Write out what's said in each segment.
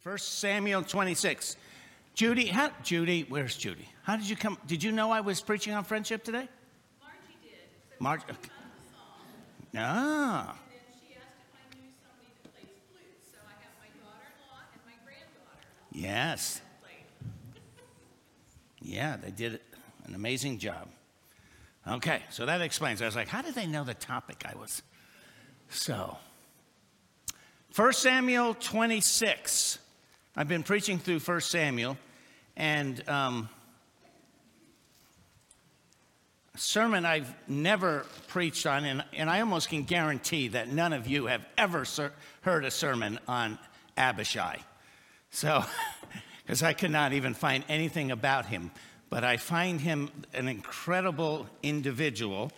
First Samuel 26. Judy, how, Judy, where's Judy? How did you come? Did you know I was preaching on friendship today? Margie did. So we sung Ah, and then she asked if I knew somebody that plays flute. So I have my daughter-in-law and my granddaughter yes. Yeah, they did an amazing job. Okay, so that explains. I was like, how did they know the topic I was? So, 1 Samuel 26. I've been preaching through 1 Samuel, and um, a sermon I've never preached on, and, and I almost can guarantee that none of you have ever ser- heard a sermon on Abishai. So, because I could not even find anything about him, but I find him an incredible individual.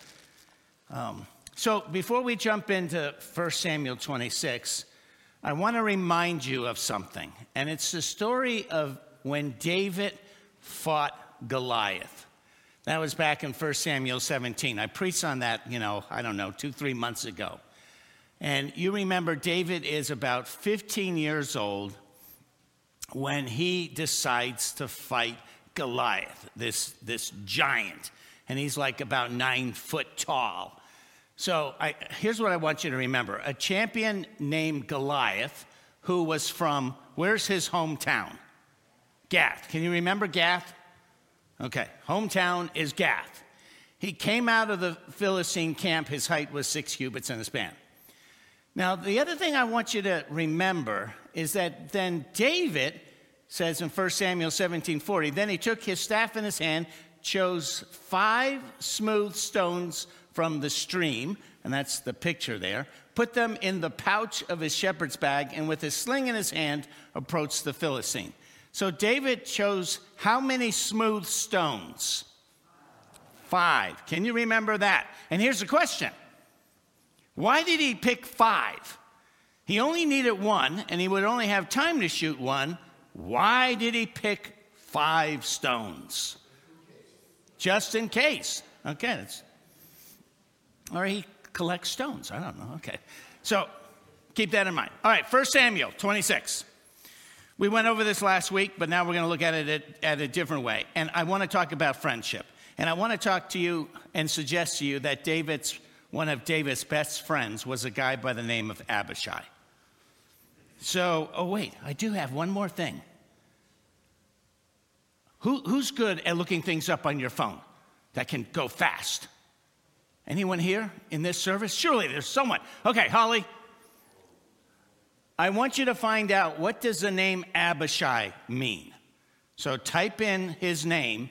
Um, so, before we jump into 1 Samuel 26, I want to remind you of something, and it's the story of when David fought Goliath. That was back in 1 Samuel 17. I preached on that, you know, I don't know, two, three months ago. And you remember David is about 15 years old when he decides to fight Goliath, this, this giant. And he's like about nine foot tall. So I, here's what I want you to remember a champion named Goliath, who was from, where's his hometown? Gath. Can you remember Gath? Okay, hometown is Gath. He came out of the Philistine camp, his height was six cubits in a span. Now, the other thing I want you to remember is that then David says in 1 Samuel 17 40, then he took his staff in his hand, chose five smooth stones from the stream, and that's the picture there, put them in the pouch of his shepherd's bag, and with his sling in his hand, approached the Philistine. So David chose how many smooth stones? Five. Can you remember that? And here's the question Why did he pick five? He only needed one, and he would only have time to shoot one. Why did he pick five stones? Just in case. Okay, that's, or he collects stones. I don't know. Okay. So keep that in mind. All right, 1 Samuel 26. We went over this last week, but now we're going to look at it at, at a different way. And I want to talk about friendship. And I want to talk to you and suggest to you that David's, one of David's best friends was a guy by the name of Abishai. So, oh, wait, I do have one more thing. Who, who's good at looking things up on your phone that can go fast? Anyone here in this service? Surely there's someone. Okay, Holly. I want you to find out what does the name Abishai mean. So type in his name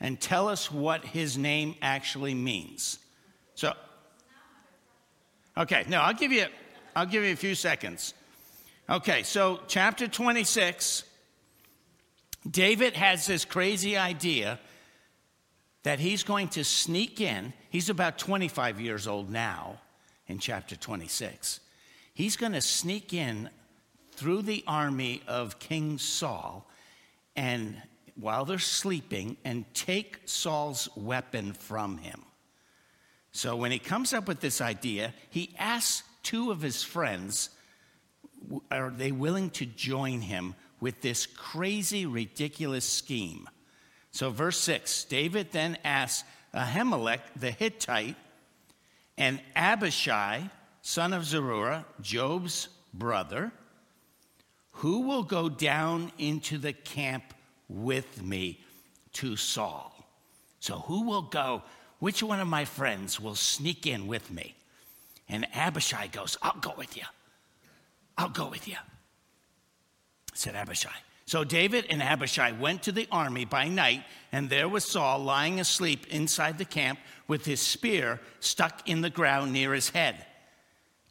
and tell us what his name actually means. So Okay, no, I'll give you I'll give you a few seconds. Okay, so chapter 26 David has this crazy idea that he's going to sneak in. He's about 25 years old now in chapter 26. He's going to sneak in through the army of King Saul and while they're sleeping and take Saul's weapon from him. So when he comes up with this idea, he asks two of his friends, are they willing to join him with this crazy, ridiculous scheme? So, verse 6 David then asks Ahimelech the Hittite and Abishai, son of Zeruiah, Joab's brother, who will go down into the camp with me to Saul? So, who will go? Which one of my friends will sneak in with me? And Abishai goes, I'll go with you. I'll go with you, said Abishai. So David and Abishai went to the army by night, and there was Saul lying asleep inside the camp with his spear stuck in the ground near his head.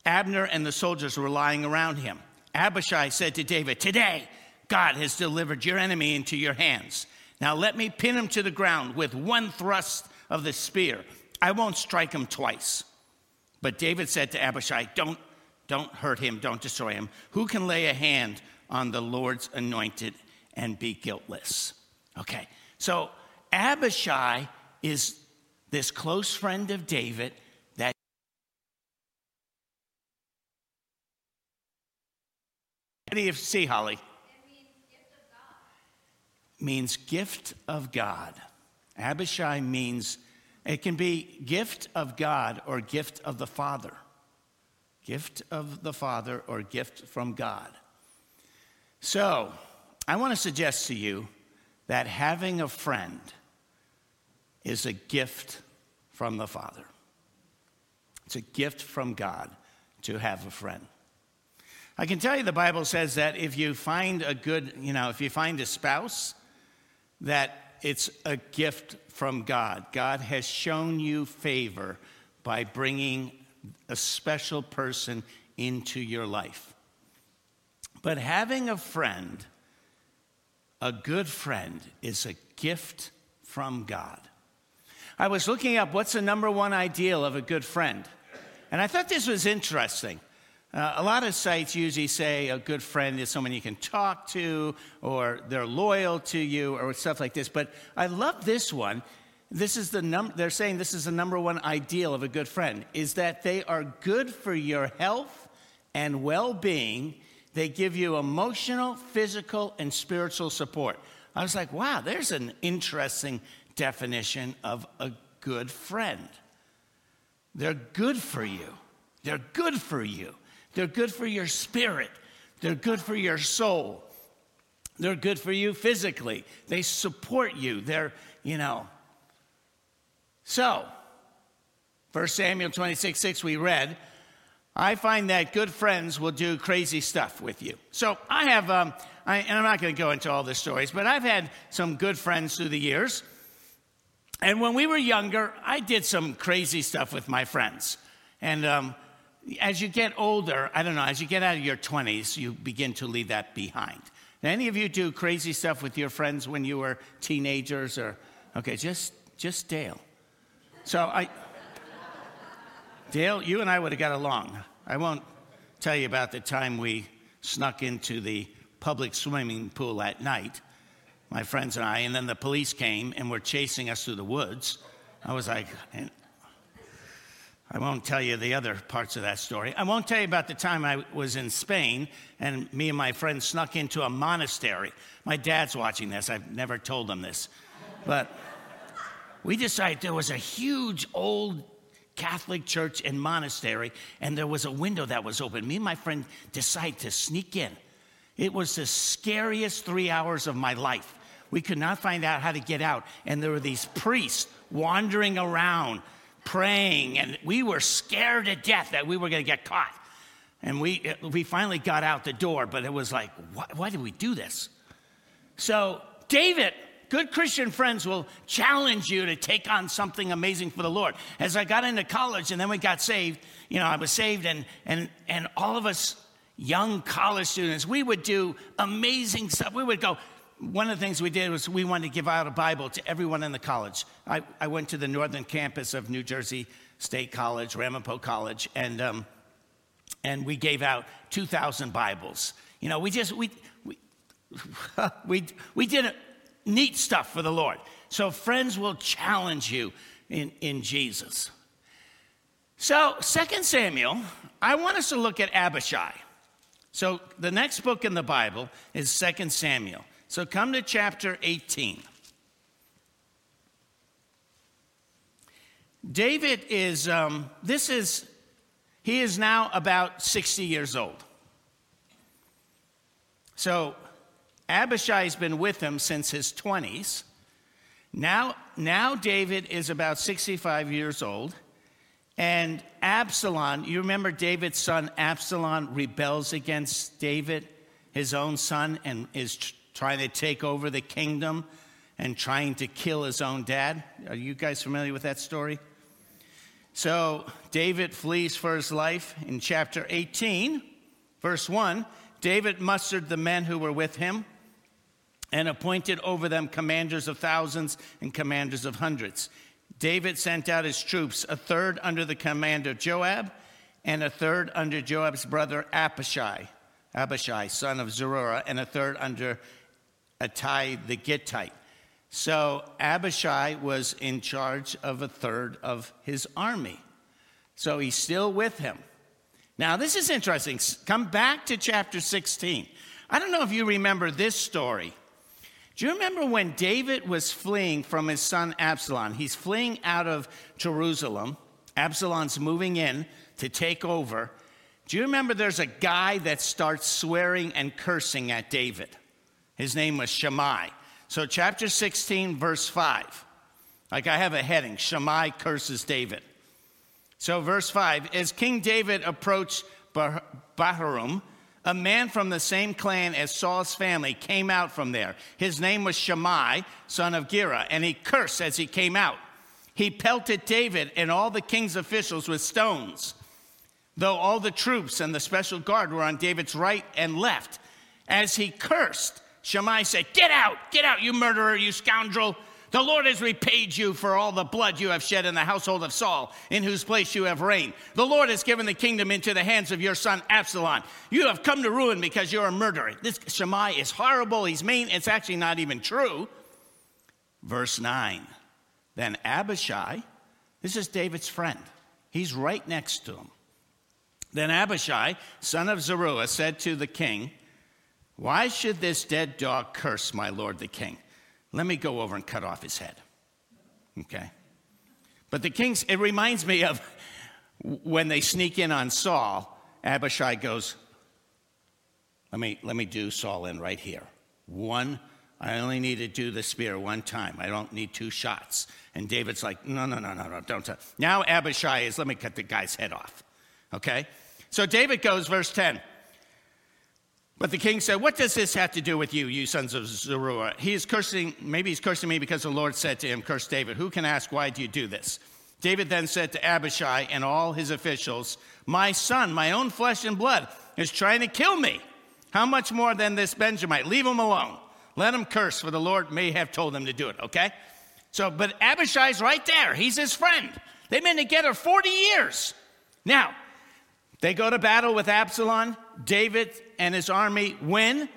Abner and the soldiers were lying around him. Abishai said to David, Today God has delivered your enemy into your hands. Now let me pin him to the ground with one thrust of the spear. I won't strike him twice. But David said to Abishai, Don't, don't hurt him, don't destroy him. Who can lay a hand on the Lord's anointed and be guiltless? Okay, so Abishai is this close friend of David that What do you see, Holly? means gift of God. Abishai means, it can be gift of God or gift of the Father. Gift of the Father or gift from God. So, I want to suggest to you that having a friend is a gift from the Father. It's a gift from God to have a friend. I can tell you the Bible says that if you find a good, you know, if you find a spouse, that it's a gift from God. God has shown you favor by bringing a special person into your life. But having a friend, a good friend, is a gift from God. I was looking up what's the number one ideal of a good friend, and I thought this was interesting. Uh, a lot of sites usually say a good friend is someone you can talk to, or they're loyal to you, or stuff like this. But I love this one. This is the num- they're saying this is the number one ideal of a good friend is that they are good for your health and well-being. They give you emotional, physical, and spiritual support. I was like, wow, there's an interesting definition of a good friend. They're good for you. They're good for you. They're good for your spirit. They're good for your soul. They're good for you physically. They support you. They're, you know. So, 1 Samuel 26 6, we read, I find that good friends will do crazy stuff with you. So, I have, um, I, and I'm not going to go into all the stories, but I've had some good friends through the years. And when we were younger, I did some crazy stuff with my friends. And um, as you get older, I don't know, as you get out of your 20s, you begin to leave that behind. Any of you do crazy stuff with your friends when you were teenagers or, okay, just, just Dale. So I, Dale, you and I would have got along. I won't tell you about the time we snuck into the public swimming pool at night, my friends and I, and then the police came and were chasing us through the woods. I was like, I won't tell you the other parts of that story. I won't tell you about the time I was in Spain and me and my friends snuck into a monastery. My dad's watching this. I've never told him this. But we decided there was a huge old Catholic church and monastery, and there was a window that was open. Me and my friend decided to sneak in. It was the scariest three hours of my life. We could not find out how to get out, and there were these priests wandering around praying, and we were scared to death that we were going to get caught. And we, we finally got out the door, but it was like, why, why did we do this? So, David, good Christian friends will challenge you to take on something amazing for the Lord. As I got into college and then we got saved, you know, I was saved, and, and, and all of us young college students, we would do amazing stuff. We would go, one of the things we did was we wanted to give out a Bible to everyone in the college. I, I went to the northern campus of New Jersey State College, Ramapo College, and, um, and we gave out 2,000 Bibles. You know, we just, we, we, we, we did neat stuff for the Lord. So friends will challenge you in, in Jesus. So, 2 Samuel, I want us to look at Abishai. So, the next book in the Bible is 2 Samuel. So come to chapter 18. David is, um, this is, he is now about 60 years old. So Abishai's been with him since his 20s. Now, now David is about 65 years old. And Absalom, you remember David's son Absalom rebels against David, his own son, and is trying to take over the kingdom and trying to kill his own dad. Are you guys familiar with that story? So David flees for his life in chapter 18, verse 1. David mustered the men who were with him and appointed over them commanders of thousands and commanders of hundreds. David sent out his troops, a third under the commander Joab, and a third under Joab's brother Abishai, Abishai, son of Zeruiah, and a third under Ittai the Gittite. So Abishai was in charge of a third of his army. So he's still with him. Now, this is interesting. Come back to chapter 16. I don't know if you remember this story. Do you remember when David was fleeing from his son Absalom? He's fleeing out of Jerusalem. Absalom's moving in to take over. Do you remember there's a guy that starts swearing and cursing at David? His name was Shimei. So, chapter 16, verse 5. Like I have a heading Shimei curses David. So, verse 5 As King David approached Bahurim, a man from the same clan as Saul's family came out from there. His name was Shimei, son of Gera, and he cursed as he came out. He pelted David and all the king's officials with stones, though all the troops and the special guard were on David's right and left. As he cursed, Shimei said, Get out, get out, you murderer, you scoundrel. The Lord has repaid you for all the blood you have shed in the household of Saul, in whose place you have reigned. The Lord has given the kingdom into the hands of your son Absalom. You have come to ruin because you're a murderer. This Shimei is horrible. He's mean. It's actually not even true. Verse 9. Then Abishai, this is David's friend, he's right next to him. Then Abishai, son of Zeruiah, said to the king, Why should this dead dog curse my lord the king? Let me go over and cut off his head. Okay? But the king's, it reminds me of when they sneak in on Saul, Abishai goes, let me, let me do Saul in right here. One, I only need to do the spear one time. I don't need two shots. And David's like, no, no, no, no, no, don't. Now Abishai is, let me cut the guy's head off. Okay? So David goes, verse 10. But the king said, What does this have to do with you, you sons of Zeruiah? He is cursing, maybe he's cursing me because the Lord said to him, Curse David. Who can ask, Why do you do this? David then said to Abishai and all his officials, My son, my own flesh and blood, is trying to kill me. How much more than this Benjamite? Leave him alone. Let him curse, for the Lord may have told him to do it, okay? So, but Abishai's right there. He's his friend. They've been together 40 years. Now, they go to battle with Absalom. David and his army win.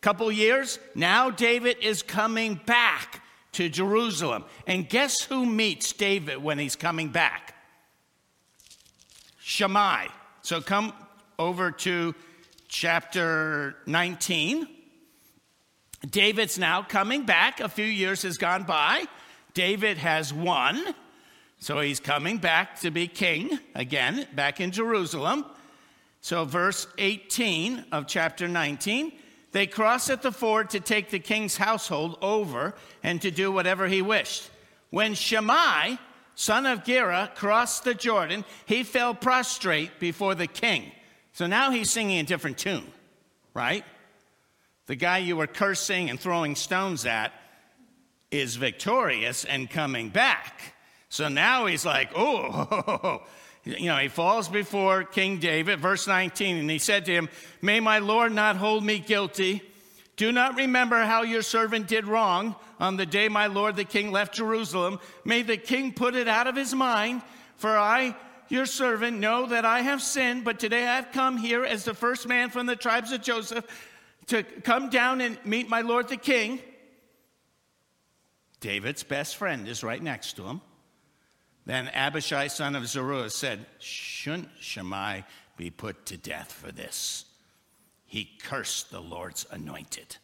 Couple years. Now David is coming back to Jerusalem. And guess who meets David when he's coming back? Shimei. So come over to chapter 19. David's now coming back. A few years has gone by. David has won. So he's coming back to be king again, back in Jerusalem. So, verse 18 of chapter 19 they crossed at the ford to take the king's household over and to do whatever he wished. When Shimei, son of Gera, crossed the Jordan, he fell prostrate before the king. So now he's singing a different tune, right? The guy you were cursing and throwing stones at is victorious and coming back. So now he's like, oh, you know, he falls before King David, verse 19, and he said to him, May my Lord not hold me guilty. Do not remember how your servant did wrong on the day my Lord the king left Jerusalem. May the king put it out of his mind, for I, your servant, know that I have sinned, but today I have come here as the first man from the tribes of Joseph to come down and meet my Lord the king. David's best friend is right next to him. Then Abishai, son of Zeruiah, said, Shouldn't Shimei be put to death for this? He cursed the Lord's anointed.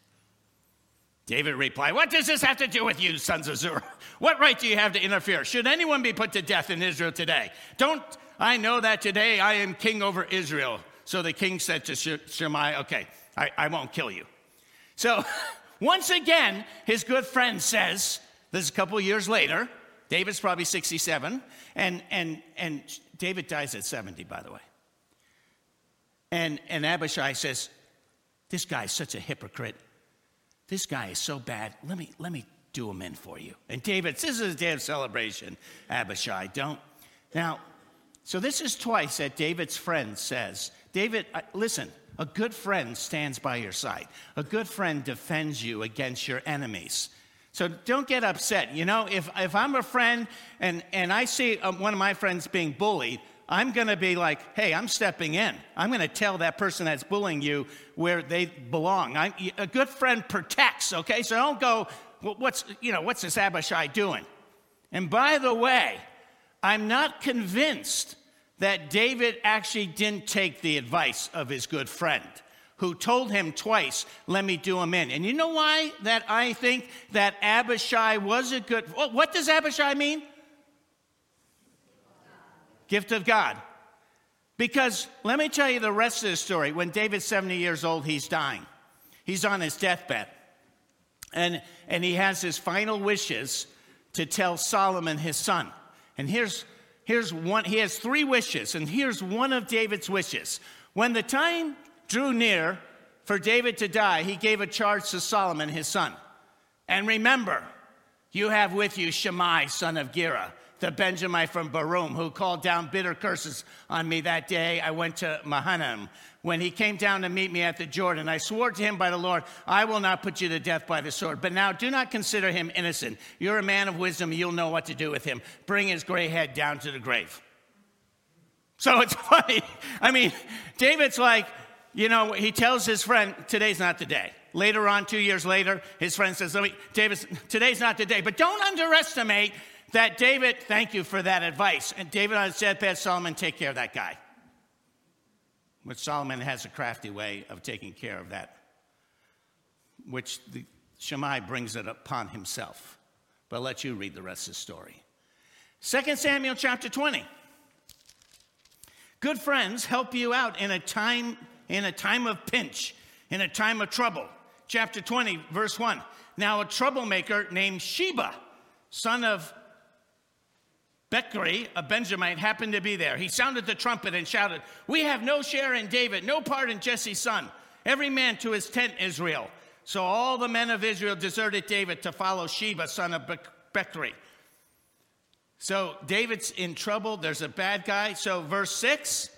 David replied, What does this have to do with you, sons of Zeruiah? What right do you have to interfere? Should anyone be put to death in Israel today? Don't I know that today I am king over Israel? So the king said to Shimei, Okay, I, I won't kill you. So once again, his good friend says, This is a couple years later, David's probably 67, and, and, and David dies at 70, by the way. And, and Abishai says, This guy's such a hypocrite. This guy is so bad. Let me, let me do him in for you. And David, says, this is a day of celebration, Abishai. Don't. Now, so this is twice that David's friend says, David, listen, a good friend stands by your side. A good friend defends you against your enemies. So don't get upset. You know, if, if I'm a friend and, and I see um, one of my friends being bullied, I'm going to be like, hey, I'm stepping in. I'm going to tell that person that's bullying you where they belong. I'm, a good friend protects, okay? So don't go, well, what's, you know, what's this Abishai doing? And by the way, I'm not convinced that David actually didn't take the advice of his good friend. Who told him twice, Let me do him in. And you know why that I think that Abishai was a good. What does Abishai mean? Gift of God. Because let me tell you the rest of the story. When David's 70 years old, he's dying. He's on his deathbed. And, and he has his final wishes to tell Solomon, his son. And here's, here's one, he has three wishes, and here's one of David's wishes. When the time drew near for David to die, he gave a charge to Solomon, his son. And remember, you have with you Shimei, son of Gera the Benjamite from Bahurim, who called down bitter curses on me that day I went to Mahanaim. When he came down to meet me at the Jordan, I swore to him by the Lord, I will not put you to death by the sword. But now do not consider him innocent. You're a man of wisdom, you'll know what to do with him. Bring his gray head down to the grave. So it's funny. I mean, David's like, you know, he tells his friend, today's not the day. Later on, two years later, his friend says, David, today's not the day. But don't underestimate that David, thank you for that advice. And David on his deathbed, Solomon, take care of that guy. Which Solomon has a crafty way of taking care of that, which the Shimei brings it upon himself. But I'll let you read the rest of the story. 2 Samuel chapter 20. Good friends help you out in a time in a time of pinch, in a time of trouble. Chapter 20, verse 1. Now a troublemaker named Sheba, son of Bechri, a Benjamite, happened to be there. He sounded the trumpet and shouted, We have no share in David, no part in Jesse's son. Every man to his tent, Israel. So all the men of Israel deserted David to follow Sheba, son of Bechri. So David's in trouble. There's a bad guy. So, verse 6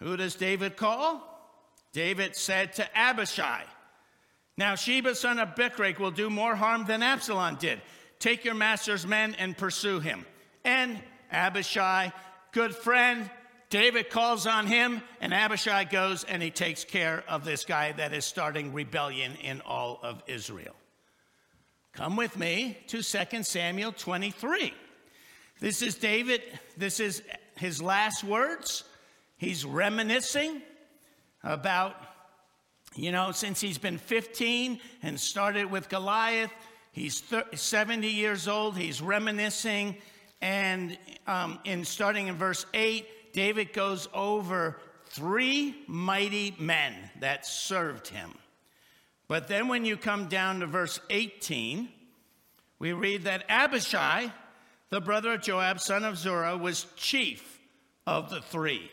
who does David call? David said to Abishai, Now Sheba, son of Bechri, will do more harm than Absalom did. Take your master's men and pursue him and Abishai, good friend. David calls on him, and Abishai goes and he takes care of this guy that is starting rebellion in all of Israel. Come with me to 2 Samuel 23. This is David, this is his last words. He's reminiscing about, you know, since he's been 15 and started with Goliath, he's 70 years old, he's reminiscing and um, in starting in verse 8, David goes over three mighty men that served him. But then when you come down to verse 18, we read that Abishai, the brother of Joab, son of Zeruiah, was chief of the three.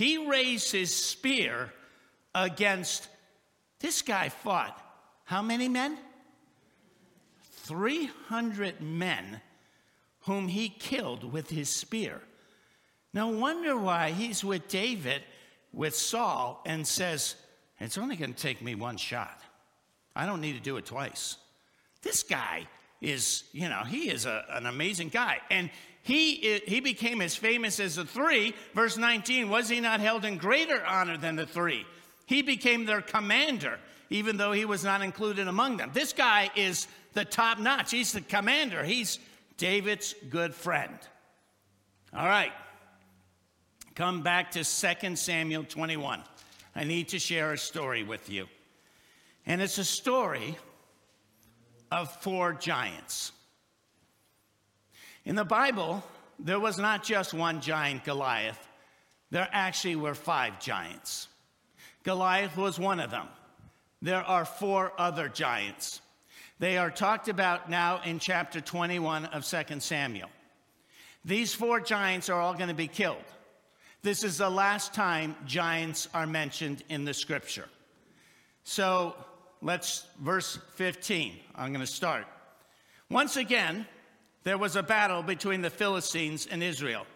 He raised his spear against this guy fought how many men? 300 men whom he killed with his spear. No wonder why he's with David, with Saul, and says, It's only going to take me one shot. I don't need to do it twice. This guy is, you know, he is a, an amazing guy. And he, he became as famous as the three. Verse 19, was he not held in greater honor than the three? He became their commander, even though he was not included among them. This guy is the top notch. He's the commander. He's, David's good friend. All right. Come back to 2 Samuel 21. I need to share a story with you. And it's a story of four giants. In the Bible, there was not just one giant, Goliath. There actually were five giants. Goliath was one of them. There are four other giants. They are talked about now in chapter 21 of 2 Samuel. These four giants are all going to be killed. This is the last time giants are mentioned in the scripture. So let's, verse 15, I'm going to start. Once again, there was a battle between the Philistines and Israel.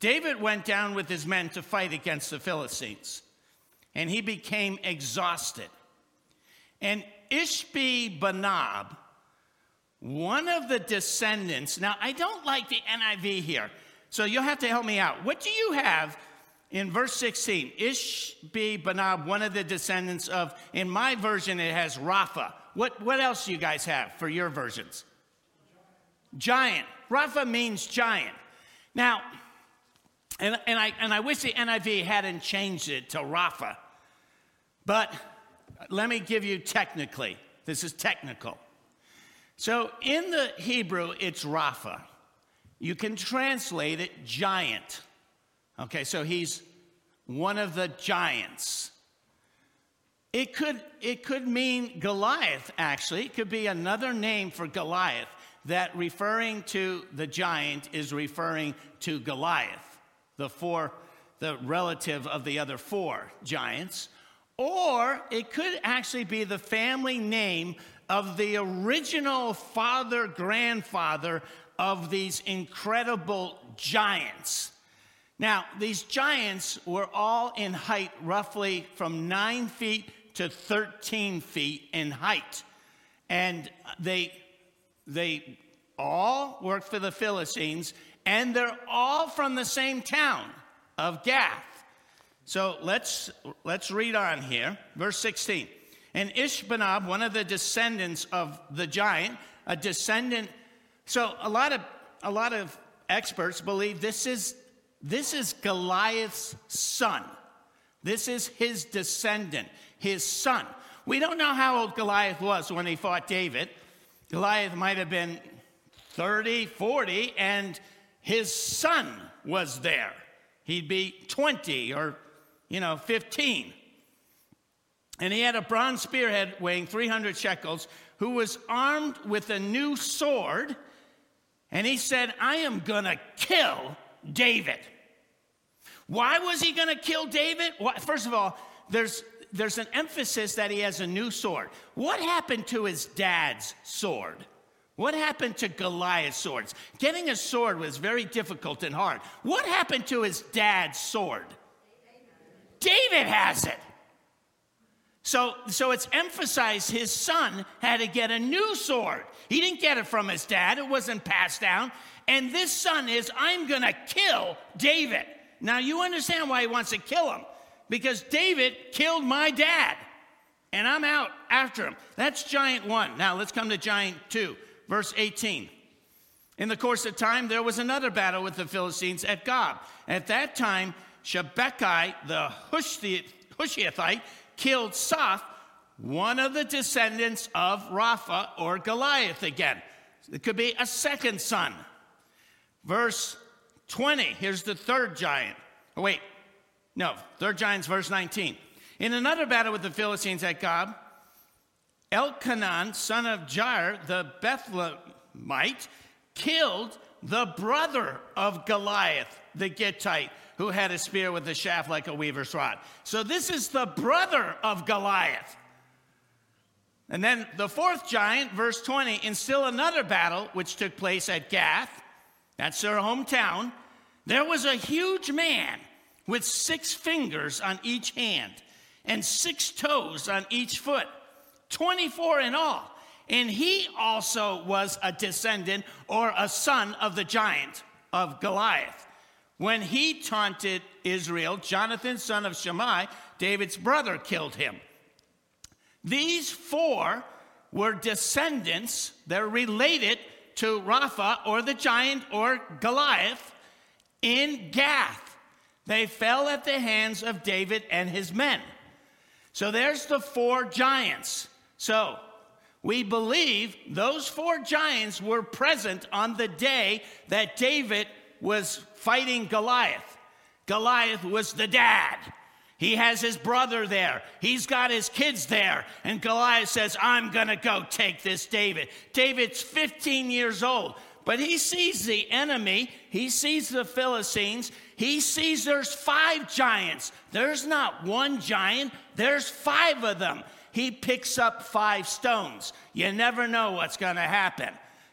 David went down with his men to fight against the Philistines, and he became exhausted. And Ishbi Benob, one of the descendants. Now, I don't like the NIV here, so you'll have to help me out. What do you have in verse 16? Ishbi Benob, one of the descendants of, in my version, it has Rapha. What, what else do you guys have for your versions? Giant. Rapha means giant. Now, and, and, I, and I wish the NIV hadn't changed it to Rapha But let me give you technically, this is technical. So in the Hebrew, it's Rapha. You can translate it giant. Okay, so he's one of the giants. It could, it could mean Goliath, actually. It could be another name for Goliath that referring to the giant is referring to Goliath, the four, the relative of the other four giants. Or it could actually be the family name of the original father grandfather of these incredible giants. Now, these giants were all in height roughly from nine feet to 13 feet in height. And they, they all worked for the Philistines, and they're all from the same town of Gath. So let's, let's read on here. Verse 16. And Ishbanab, one of the descendants of the giant, a descendant. So a lot of, a lot of experts believe this is, this is Goliath's son. This is his descendant, his son. We don't know how old Goliath was when he fought David. Goliath might have been 30, 40, and his son was there. He'd be 20 or, you know, 15. And he had a bronze spearhead weighing 300 shekels, who was armed with a new sword. And he said, I am going to kill David. Why was he going to kill David? Well, first of all, there's, there's an emphasis that he has a new sword. What happened to his dad's sword? What happened to Goliath's swords? Getting a sword was very difficult and hard. What happened to his dad's sword? David has it. So, so it's emphasized his son had to get a new sword. He didn't get it from his dad, it wasn't passed down. And this son is, I'm to kill David. Now, you understand why he wants to kill him. Because David killed my dad, and I'm out after him. That's giant one. Now, let's come to giant two, verse 18. In the course of time, there was another battle with the Philistines at Gob. At that time, Shebeki, the Hushathite, killed Saph, one of the descendants of Rapha or Goliath again. It could be a second son. Verse 20, here's the third giant. Oh, wait, no, third giant's verse 19. In another battle with the Philistines at Gob, Elkanan, son of Jair, the Bethlehemite, killed the brother of Goliath, the Gittite, who had a spear with a shaft like a weaver's rod. So this is the brother of Goliath. And then the fourth giant, verse 20, in still another battle which took place at Gath, that's their hometown, there was a huge man with six fingers on each hand and six toes on each foot, 24 in all. And he also was a descendant or a son of the giant of Goliath. When he taunted Israel, Jonathan, son of Shimei, David's brother, killed him. These four were descendants, they're related to Rapha or the giant or Goliath in Gath. They fell at the hands of David and his men. So there's the four giants. So we believe those four giants were present on the day that David was fighting Goliath. Goliath was the dad. He has his brother there. He's got his kids there. And Goliath says, I'm going to go take this David. David's 15 years old, but he sees the enemy. He sees the Philistines. He sees there's five giants. There's not one giant, there's five of them. He picks up five stones. You never know what's going to happen.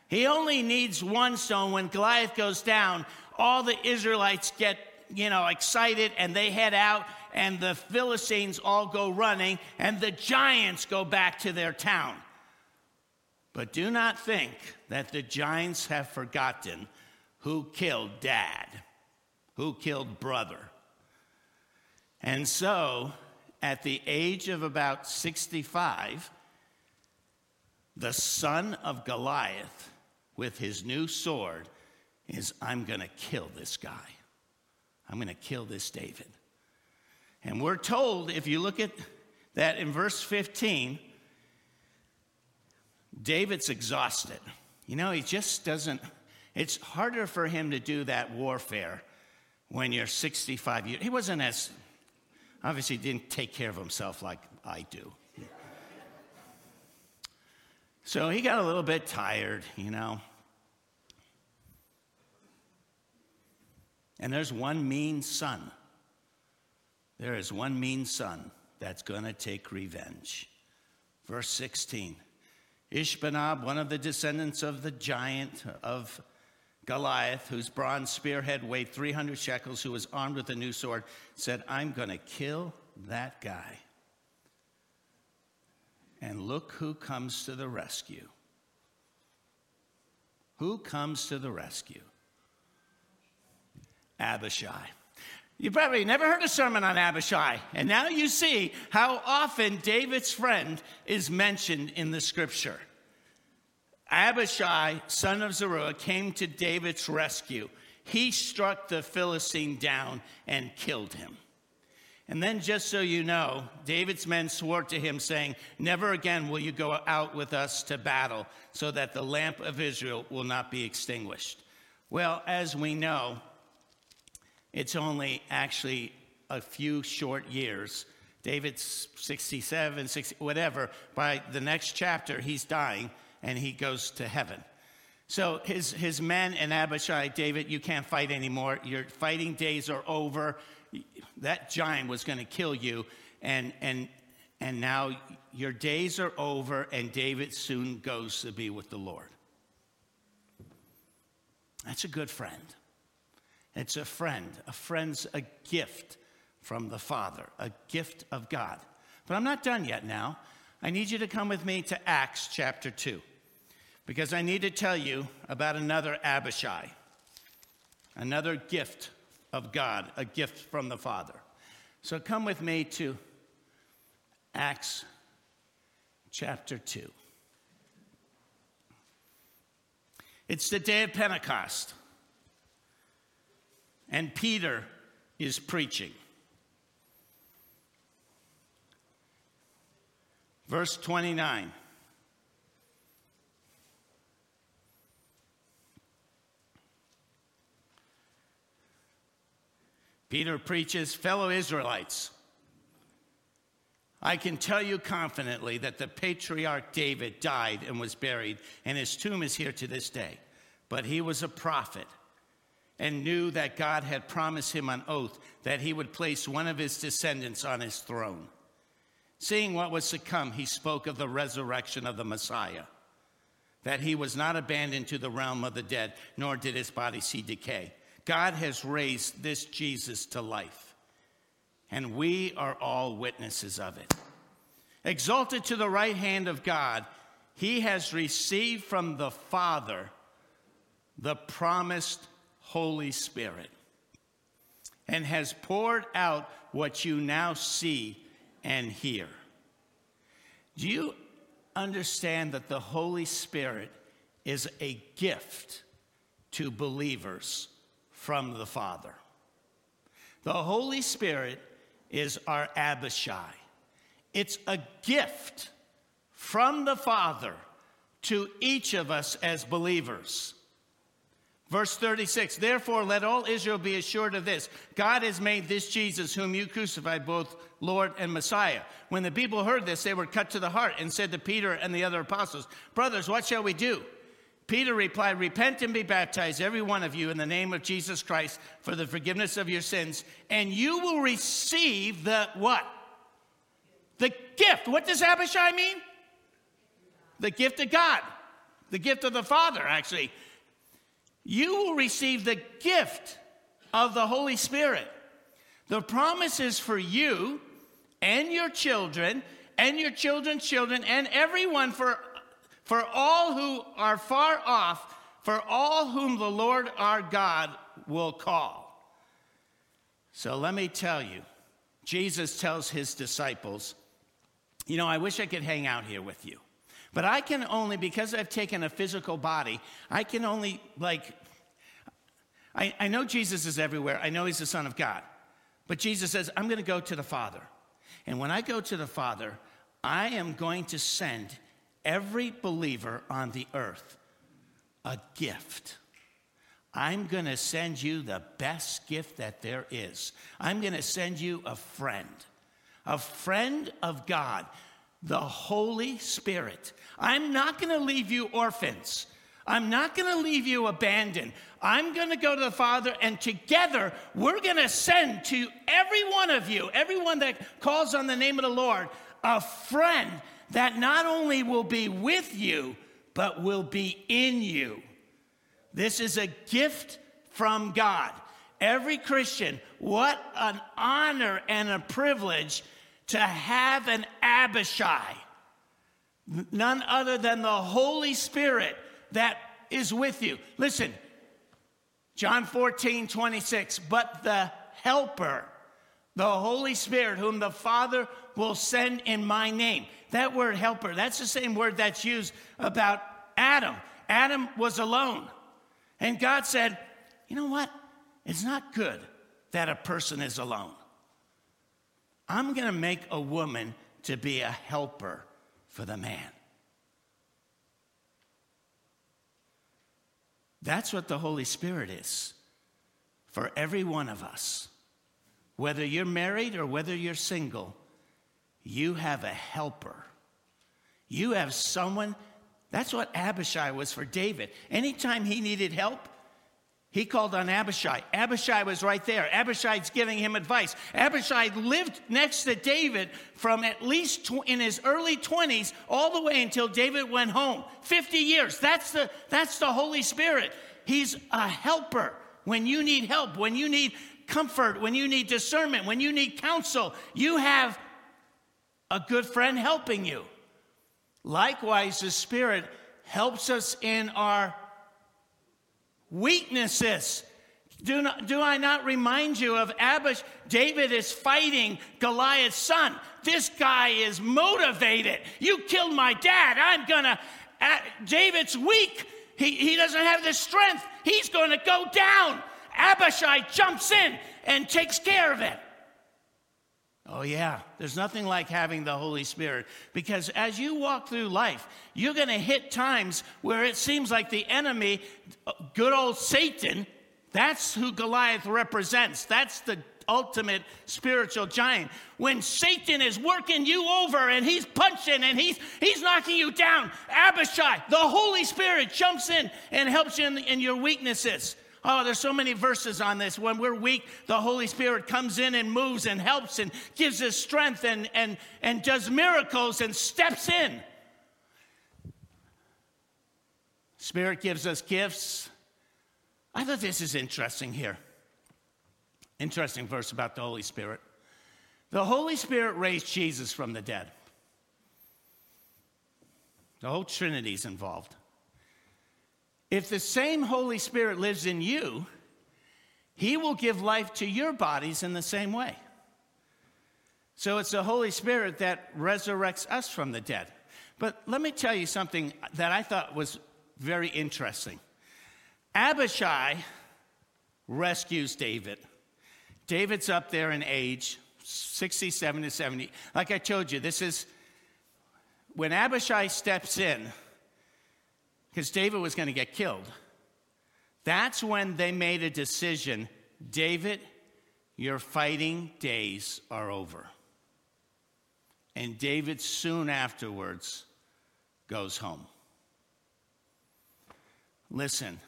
He only needs one stone. When Goliath goes down, all the Israelites get, you know, excited and they head out, and the Philistines all go running, and the giants go back to their town. But do not think that the giants have forgotten who killed dad, who killed brother. And so, at the age of about 65, the son of Goliath, with his new sword, is I'm going to kill this guy. I'm going to kill this David. And we're told, if you look at that in verse 15, David's exhausted. You know, he just doesn't, it's harder for him to do that warfare when you're 65 years. He wasn't as, obviously, didn't take care of himself like I do. So he got a little bit tired, you know. And there's one mean son. There is one mean son that's going to take revenge. Verse 16 Ishbanab, one of the descendants of the giant of Goliath, whose bronze spearhead weighed 300 shekels, who was armed with a new sword, said, I'm going to kill that guy. And look who comes to the rescue. Who comes to the rescue? Abishai. You probably never heard a sermon on Abishai, and now you see how often David's friend is mentioned in the scripture. Abishai, son of Zeruiah, came to David's rescue. He struck the Philistine down and killed him. And then, just so you know, David's men swore to him, saying, Never again will you go out with us to battle, so that the lamp of Israel will not be extinguished. Well, as we know, it's only actually a few short years. David's 67, 60, whatever. By the next chapter, he's dying and he goes to heaven. So his, his men and Abishai, David, you can't fight anymore. Your fighting days are over. That giant was going to kill you. And, and, and now your days are over, and David soon goes to be with the Lord. That's a good friend. It's a friend. A friend's a gift from the Father, a gift of God. But I'm not done yet now. I need you to come with me to Acts chapter 2 because I need to tell you about another Abishai, another gift of God, a gift from the Father. So come with me to Acts chapter 2. It's the day of Pentecost and Peter is preaching. Verse 29. Peter preaches, fellow Israelites, I can tell you confidently that the patriarch David died and was buried, and his tomb is here to this day. But he was a prophet and knew that God had promised him on oath that he would place one of his descendants on his throne. Seeing what was to come, he spoke of the resurrection of the Messiah, that he was not abandoned to the realm of the dead, nor did his body see decay. God has raised this Jesus to life, and we are all witnesses of it. Exalted to the right hand of God, he has received from the Father the promised Holy Spirit and has poured out what you now see and hear. Do you understand that the Holy Spirit is a gift to believers from the Father? The Holy Spirit is our Abishai. It's a gift from the Father to each of us as believers. Verse 36 Therefore, let all Israel be assured of this God has made this Jesus, whom you crucified, both Lord and Messiah. When the people heard this, they were cut to the heart and said to Peter and the other apostles, Brothers, what shall we do? Peter replied, Repent and be baptized, every one of you, in the name of Jesus Christ for the forgiveness of your sins, and you will receive the what? The gift. What does Abishai mean? The gift of God, the gift of the Father, actually you will receive the gift of the Holy Spirit. The promise is for you and your children and your children's children and everyone for, for all who are far off, for all whom the Lord our God will call. So let me tell you, Jesus tells his disciples, You know, I wish I could hang out here with you. But I can only, because I've taken a physical body, I can only, like, I, I know Jesus is everywhere. I know he's the Son of God. But Jesus says, I'm going to go to the Father. And when I go to the Father, I am going to send every believer on the earth a gift. I'm going to send you the best gift that there is. I'm going to send you a friend, a friend of God, the Holy Spirit. I'm not going to leave you orphans. I'm not going to leave you abandoned. I'm going to go to the Father, and together we're going to send to every one of you, everyone that calls on the name of the Lord, a friend that not only will be with you, but will be in you. This is a gift from God. Every Christian, what an honor and a privilege to have an Abishai, none other than the Holy Spirit that is with you. Listen, John 14, 26, but the Helper, the Holy Spirit, whom the Father will send in my name. That word helper, that's the same word that's used about Adam. Adam was alone. And God said, You know what? It's not good that a person is alone. I'm going to make a woman to be a helper for the man. That's what the Holy Spirit is for every one of us. Whether you're married or whether you're single, you have a helper. You have someone. That's what Abishai was for David. Anytime he needed help, he called on Abishai. Abishai was right there. Abishai's giving him advice. Abishai lived next to David from at least tw- in his early 20s all the way until David went home. 50 years. That's the, that's the Holy Spirit. He's a helper. When you need help, when you need comfort, when you need discernment, when you need counsel, you have a good friend helping you. Likewise, the Spirit helps us in our weaknesses. Do, not, do I not remind you of Abish? David is fighting Goliath's son. This guy is motivated. You killed my dad. I'm gonna. Uh, David's weak. He, he doesn't have the strength. He's gonna go down. Abishai jumps in and takes care of it. Oh, yeah, there's nothing like having the Holy Spirit because as you walk through life, you're going to hit times where it seems like the enemy, good old Satan, that's who Goliath represents. That's the ultimate spiritual giant. When Satan is working you over and he's punching and he's, he's knocking you down, Abishai, the Holy Spirit, jumps in and helps you in, in your weaknesses. Oh, there's so many verses on this. When we're weak, the Holy Spirit comes in and moves and helps and gives us strength and, and, and does miracles and steps in. Spirit gives us gifts. I thought this is interesting here. Interesting verse about the Holy Spirit. The Holy Spirit raised Jesus from the dead. The whole Trinity's involved. If the same Holy Spirit lives in you, He will give life to your bodies in the same way. So it's the Holy Spirit that resurrects us from the dead. But let me tell you something that I thought was very interesting. Abishai rescues David. David's up there in age, 67 to 70. Like I told you, this is when Abishai steps in because David was going to get killed. That's when they made a decision David, your fighting days are over. And David soon afterwards goes home. Listen,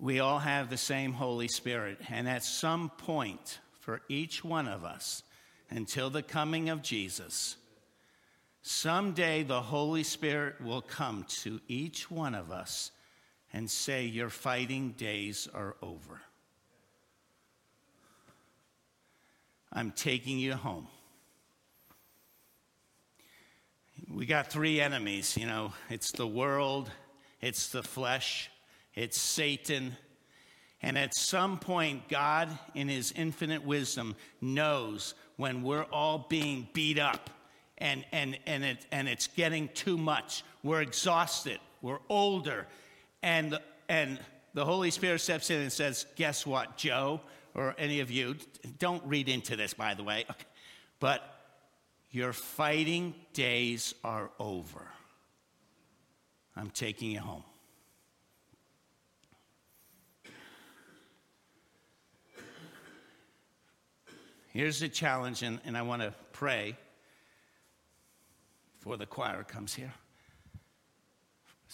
we all have the same Holy Spirit, and at some point for each one of us, until the coming of Jesus, Someday the Holy Spirit will come to each one of us and say, Your fighting days are over. I'm taking you home. We got three enemies, you know it's the world, it's the flesh, it's Satan. And at some point, God, in His infinite wisdom, knows when we're all being beat up and, and, and, it, and it's getting too much. We're exhausted, we're older, and, and the Holy Spirit steps in and says, Guess what, Joe, or any of you, don't read into this, by the way. but your fighting days are over. I'm taking you home. Here's the challenge, and, and I want to pray before the choir comes here.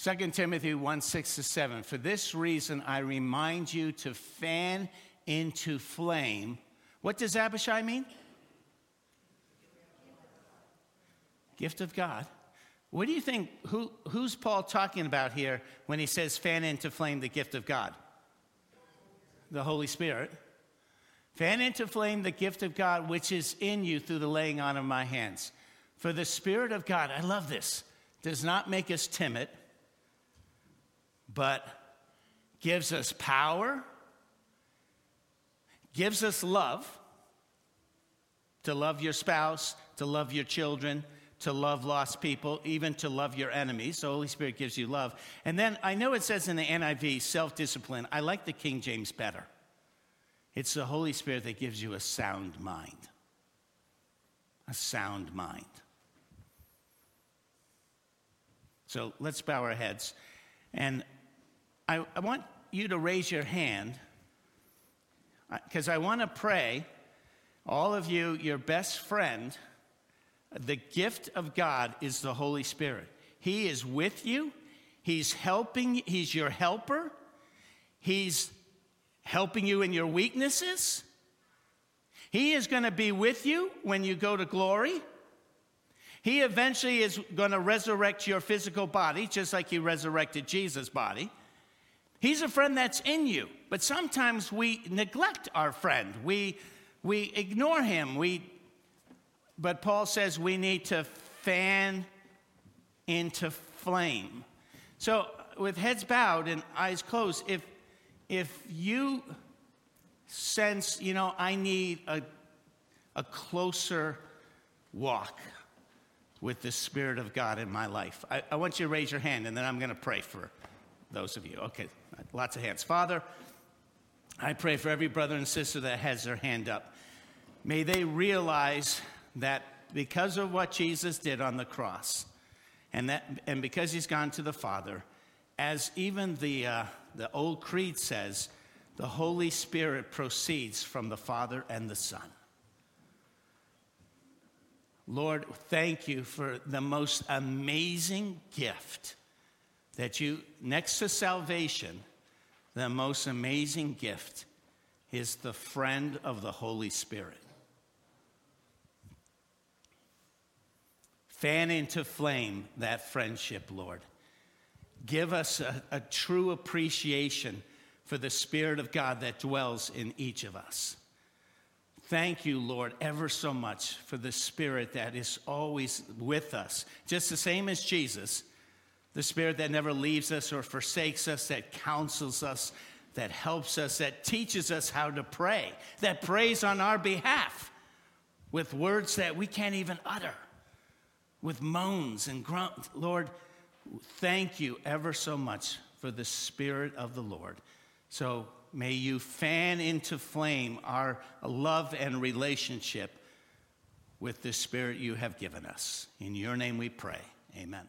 2 Timothy 1 6 to 7. For this reason, I remind you to fan into flame. What does Abishai mean? Gift of God. What do you think? Who, who's Paul talking about here when he says fan into flame the gift of God? The Holy Spirit. Fan into flame the gift of God which is in you through the laying on of my hands. For the Spirit of God, I love this, does not make us timid, but gives us power, gives us love to love your spouse, to love your children, to love lost people, even to love your enemies. The Holy Spirit gives you love. And then I know it says in the NIV, self discipline. I like the King James better. It's the Holy Spirit that gives you a sound mind. A sound mind. So let's bow our heads. And I, I want you to raise your hand uh, because I want to pray, all of you, your best friend, the gift of God is the Holy Spirit. He is with you, He's helping, He's your helper, He's helping you in your weaknesses. He is going to be with you when you go to glory. He eventually is going to resurrect your physical body, just like He resurrected Jesus' body. He's a friend that's in you, but sometimes we neglect our friend. We, we ignore him. We, but Paul says we need to fan into flame. So, with heads bowed and eyes closed, if if you sense, you know, I need a, a closer walk with the Spirit of God in my life, I, I want you to raise your hand and then I'm going to pray for those of you. Okay, lots of hands. Father, I pray for every brother and sister that has their hand up. May they realize that because of what Jesus did on the cross, and, that, and because he's gone to the Father, as even the, uh, the old creed says, the Holy Spirit proceeds from the Father and the Son. Lord, thank you for the most amazing gift that you, next to salvation, the most amazing gift is the friend of the Holy Spirit. Fan into flame that friendship, Lord. Give us a, a true appreciation for the Spirit of God that dwells in each of us. Thank you, Lord, ever so much for the Spirit that is always with us, just the same as Jesus, the Spirit that never leaves us or forsakes us, that counsels us, that helps us, that teaches us how to pray, that prays on our behalf with words that we can't even utter, with moans and grunts. Lord, thank you ever so much for the Spirit of the Lord. So may you fan into flame our love and relationship with the Spirit you have given us. In your name we pray. Amen.